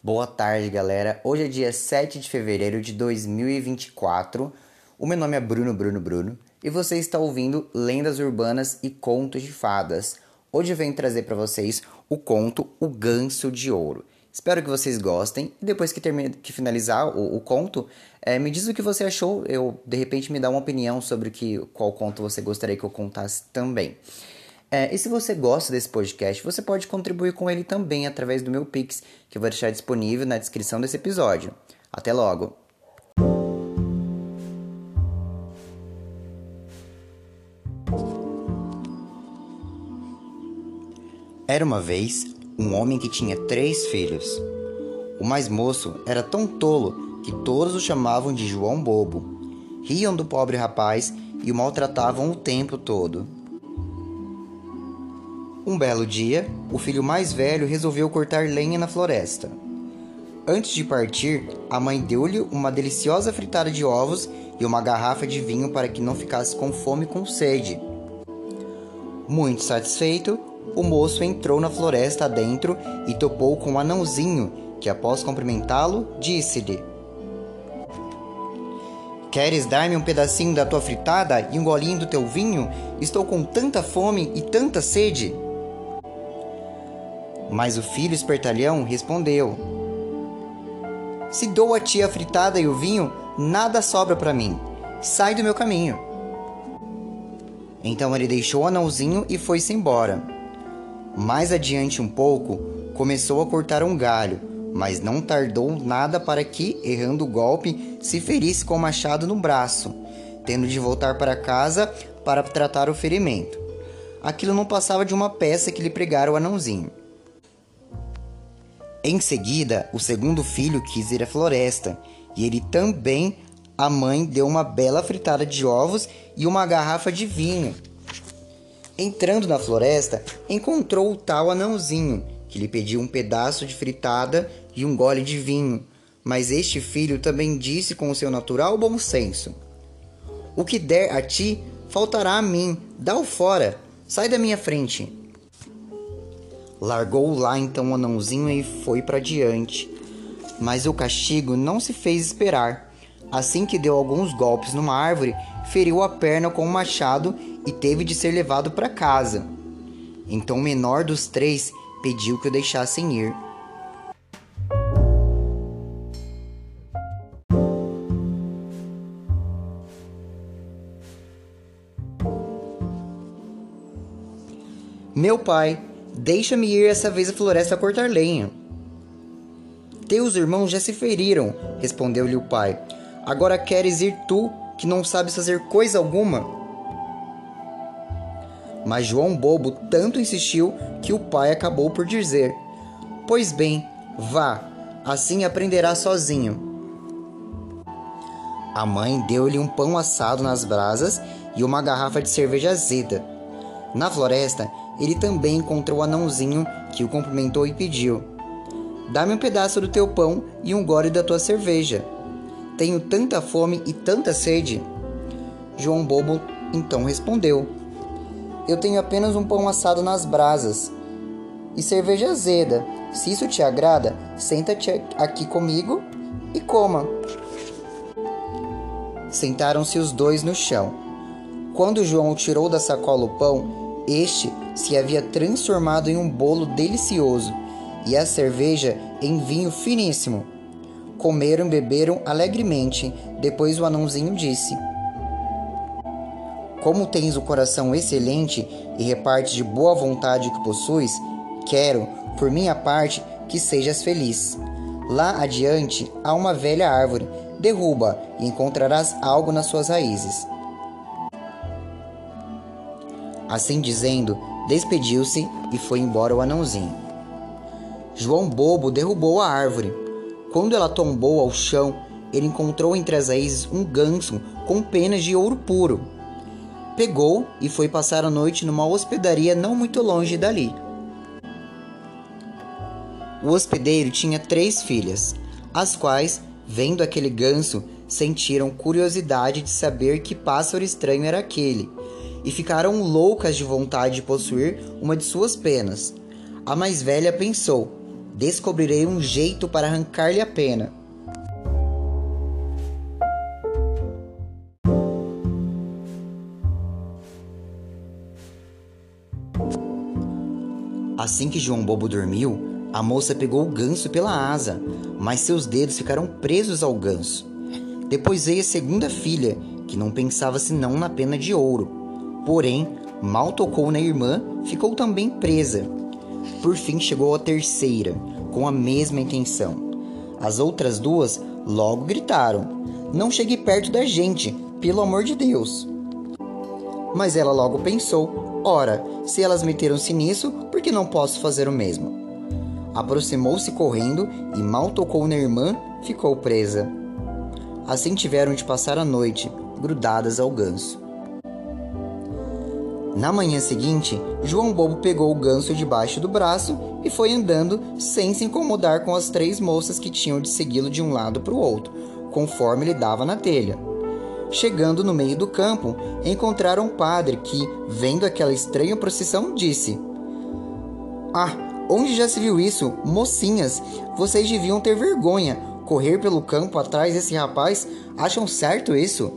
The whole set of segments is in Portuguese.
Boa tarde, galera. Hoje é dia 7 de fevereiro de 2024. O meu nome é Bruno Bruno Bruno e você está ouvindo Lendas Urbanas e Contos de Fadas. Hoje eu venho trazer para vocês o conto O Ganso de Ouro. Espero que vocês gostem e depois que, termine, que finalizar o, o conto, é, me diz o que você achou. Eu de repente me dá uma opinião sobre que, qual conto você gostaria que eu contasse também. É, e se você gosta desse podcast, você pode contribuir com ele também através do meu Pix, que eu vou deixar disponível na descrição desse episódio. Até logo! Era uma vez um homem que tinha três filhos. O mais moço era tão tolo que todos o chamavam de João Bobo. Riam do pobre rapaz e o maltratavam o tempo todo. Um belo dia, o filho mais velho resolveu cortar lenha na floresta. Antes de partir, a mãe deu-lhe uma deliciosa fritada de ovos e uma garrafa de vinho para que não ficasse com fome e com sede. Muito satisfeito, o moço entrou na floresta adentro e topou com um anãozinho, que após cumprimentá-lo, disse-lhe: Queres dar-me um pedacinho da tua fritada e um golinho do teu vinho? Estou com tanta fome e tanta sede. Mas o filho espertalhão respondeu: Se dou a ti a fritada e o vinho, nada sobra para mim. Sai do meu caminho. Então ele deixou o anãozinho e foi-se embora. Mais adiante um pouco, começou a cortar um galho, mas não tardou nada para que, errando o golpe, se ferisse com o machado no braço, tendo de voltar para casa para tratar o ferimento. Aquilo não passava de uma peça que lhe pregara o anãozinho. Em seguida, o segundo filho quis ir à floresta, e ele também, a mãe, deu uma bela fritada de ovos e uma garrafa de vinho. Entrando na floresta, encontrou o tal anãozinho, que lhe pediu um pedaço de fritada e um gole de vinho. Mas este filho também disse com o seu natural bom senso: O que der a ti, faltará a mim. Dá-o fora. Sai da minha frente. Largou lá então o anãozinho e foi para diante. Mas o castigo não se fez esperar. Assim que deu alguns golpes numa árvore, feriu a perna com um machado e teve de ser levado para casa. Então o menor dos três pediu que o deixassem ir. Meu pai, Deixa-me ir essa vez à floresta a cortar lenha. Teus irmãos já se feriram, respondeu-lhe o pai. Agora queres ir tu, que não sabes fazer coisa alguma? Mas João Bobo tanto insistiu que o pai acabou por dizer: Pois bem, vá, assim aprenderá sozinho. A mãe deu-lhe um pão assado nas brasas e uma garrafa de cerveja azeda. Na floresta, ele também encontrou o anãozinho que o cumprimentou e pediu: Dá-me um pedaço do teu pão e um gole da tua cerveja. Tenho tanta fome e tanta sede. João Bobo então respondeu: Eu tenho apenas um pão assado nas brasas e cerveja azeda. Se isso te agrada, senta-te aqui comigo e coma. Sentaram-se os dois no chão. Quando João tirou da sacola o pão, este se havia transformado em um bolo delicioso e a cerveja em vinho finíssimo. Comeram e beberam alegremente. Depois o anãozinho disse: Como tens o coração excelente e repartes de boa vontade que possuis, quero, por minha parte, que sejas feliz. Lá adiante há uma velha árvore, derruba e encontrarás algo nas suas raízes. Assim dizendo, despediu-se e foi embora o anãozinho. João Bobo derrubou a árvore. Quando ela tombou ao chão, ele encontrou entre as raízes um ganso com penas de ouro puro. Pegou e foi passar a noite numa hospedaria não muito longe dali. O hospedeiro tinha três filhas, as quais, vendo aquele ganso, sentiram curiosidade de saber que pássaro estranho era aquele e ficaram loucas de vontade de possuir uma de suas penas. A mais velha pensou: descobrirei um jeito para arrancar-lhe a pena. Assim que João Bobo dormiu, a moça pegou o ganso pela asa, mas seus dedos ficaram presos ao ganso. Depois veio a segunda filha, que não pensava senão na pena de ouro. Porém, mal tocou na irmã, ficou também presa. Por fim chegou a terceira, com a mesma intenção. As outras duas logo gritaram: Não chegue perto da gente, pelo amor de Deus. Mas ela logo pensou: Ora, se elas meteram-se nisso, por que não posso fazer o mesmo? Aproximou-se correndo e mal tocou na irmã, ficou presa. Assim tiveram de passar a noite, grudadas ao ganso. Na manhã seguinte, João Bobo pegou o ganso debaixo do braço e foi andando sem se incomodar com as três moças que tinham de segui-lo de um lado para o outro, conforme ele dava na telha. Chegando no meio do campo, encontraram um padre que, vendo aquela estranha procissão, disse: Ah, onde já se viu isso? Mocinhas, vocês deviam ter vergonha. Correr pelo campo atrás desse rapaz, acham certo isso?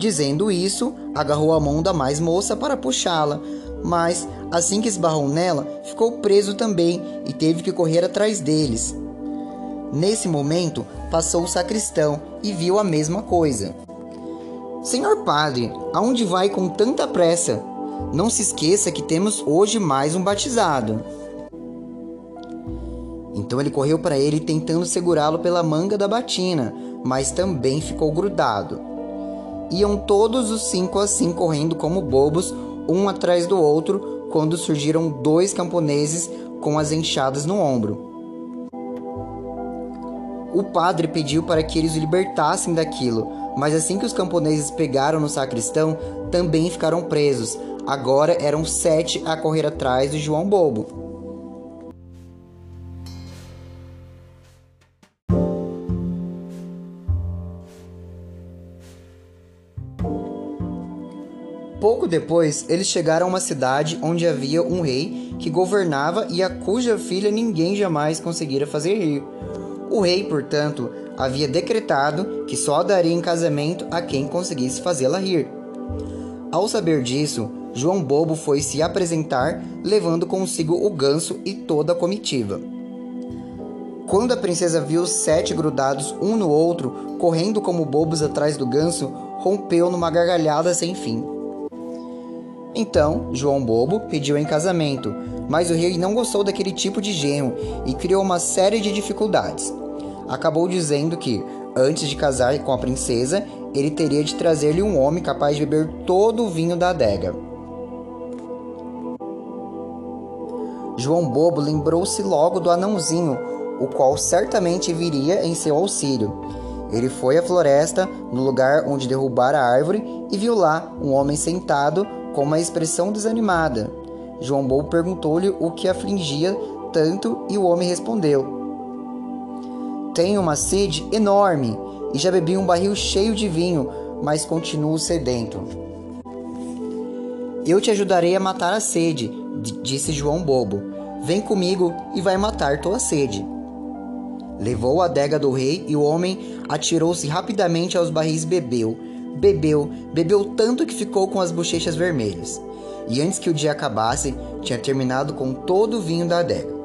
Dizendo isso, agarrou a mão da mais moça para puxá-la, mas assim que esbarrou nela, ficou preso também e teve que correr atrás deles. Nesse momento, passou o sacristão e viu a mesma coisa. Senhor padre, aonde vai com tanta pressa? Não se esqueça que temos hoje mais um batizado. Então ele correu para ele tentando segurá-lo pela manga da batina, mas também ficou grudado. Iam todos os cinco assim correndo como bobos, um atrás do outro, quando surgiram dois camponeses com as enxadas no ombro. O padre pediu para que eles o libertassem daquilo, mas assim que os camponeses pegaram no sacristão, também ficaram presos. Agora eram sete a correr atrás de João Bobo. Depois, eles chegaram a uma cidade onde havia um rei que governava e a cuja filha ninguém jamais conseguira fazer rir. O rei, portanto, havia decretado que só daria em casamento a quem conseguisse fazê-la rir. Ao saber disso, João Bobo foi se apresentar, levando consigo o ganso e toda a comitiva. Quando a princesa viu os sete grudados um no outro, correndo como bobos atrás do ganso, rompeu numa gargalhada sem fim. Então, João Bobo pediu em casamento, mas o rei não gostou daquele tipo de genro e criou uma série de dificuldades. Acabou dizendo que, antes de casar com a princesa, ele teria de trazer-lhe um homem capaz de beber todo o vinho da adega. João Bobo lembrou-se logo do anãozinho, o qual certamente viria em seu auxílio. Ele foi à floresta, no lugar onde derrubara a árvore, e viu lá um homem sentado com uma expressão desanimada. João Bobo perguntou-lhe o que afligia tanto e o homem respondeu: Tenho uma sede enorme e já bebi um barril cheio de vinho, mas continuo sedento. Eu te ajudarei a matar a sede, disse João Bobo. Vem comigo e vai matar tua sede. Levou a adega do rei e o homem atirou-se rapidamente aos barris e bebeu Bebeu, bebeu tanto que ficou com as bochechas vermelhas. E antes que o dia acabasse, tinha terminado com todo o vinho da adega.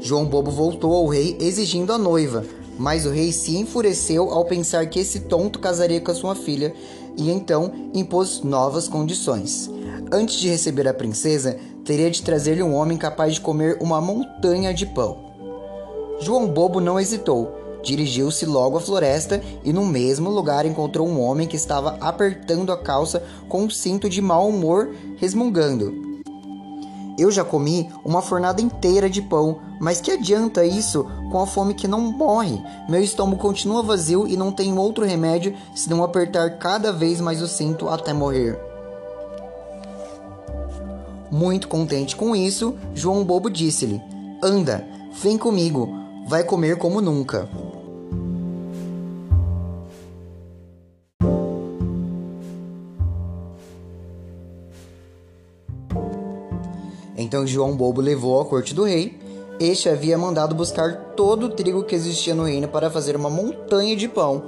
João Bobo voltou ao rei exigindo a noiva, mas o rei se enfureceu ao pensar que esse tonto casaria com a sua filha e então impôs novas condições. Antes de receber a princesa, teria de trazer-lhe um homem capaz de comer uma montanha de pão. João Bobo não hesitou Dirigiu-se logo à floresta e no mesmo lugar encontrou um homem que estava apertando a calça com um cinto de mau humor, resmungando. Eu já comi uma fornada inteira de pão, mas que adianta isso com a fome que não morre? Meu estômago continua vazio e não tenho outro remédio senão apertar cada vez mais o cinto até morrer. Muito contente com isso, João Bobo disse-lhe: Anda, vem comigo, vai comer como nunca. Então João Bobo levou à corte do rei. Este havia mandado buscar todo o trigo que existia no reino para fazer uma montanha de pão.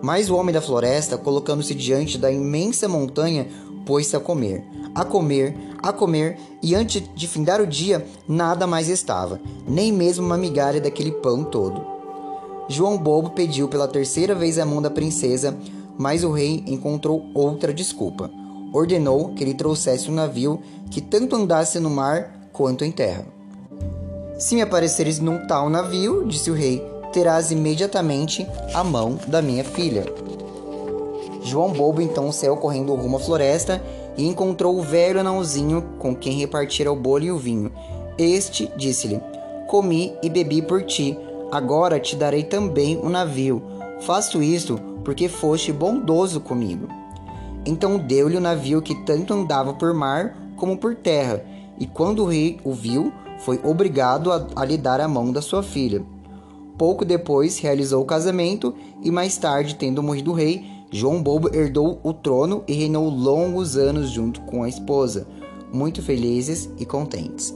Mas o homem da floresta, colocando-se diante da imensa montanha, pôs-se a comer, a comer, a comer, e antes de findar o dia, nada mais estava, nem mesmo uma migalha daquele pão todo. João Bobo pediu pela terceira vez a mão da princesa, mas o rei encontrou outra desculpa. Ordenou que ele trouxesse um navio que tanto andasse no mar quanto em terra. Se me apareceres num tal navio, disse o rei, terás imediatamente a mão da minha filha. João Bobo então saiu correndo rumo à floresta e encontrou o velho anãozinho com quem repartira o bolo e o vinho. Este disse-lhe: Comi e bebi por ti, agora te darei também o um navio. Faço isto porque foste bondoso comigo. Então deu-lhe o navio que tanto andava por mar como por terra, e quando o rei o viu, foi obrigado a, a lhe dar a mão da sua filha. Pouco depois realizou o casamento e mais tarde, tendo morrido o rei, João Bobo herdou o trono e reinou longos anos junto com a esposa, muito felizes e contentes.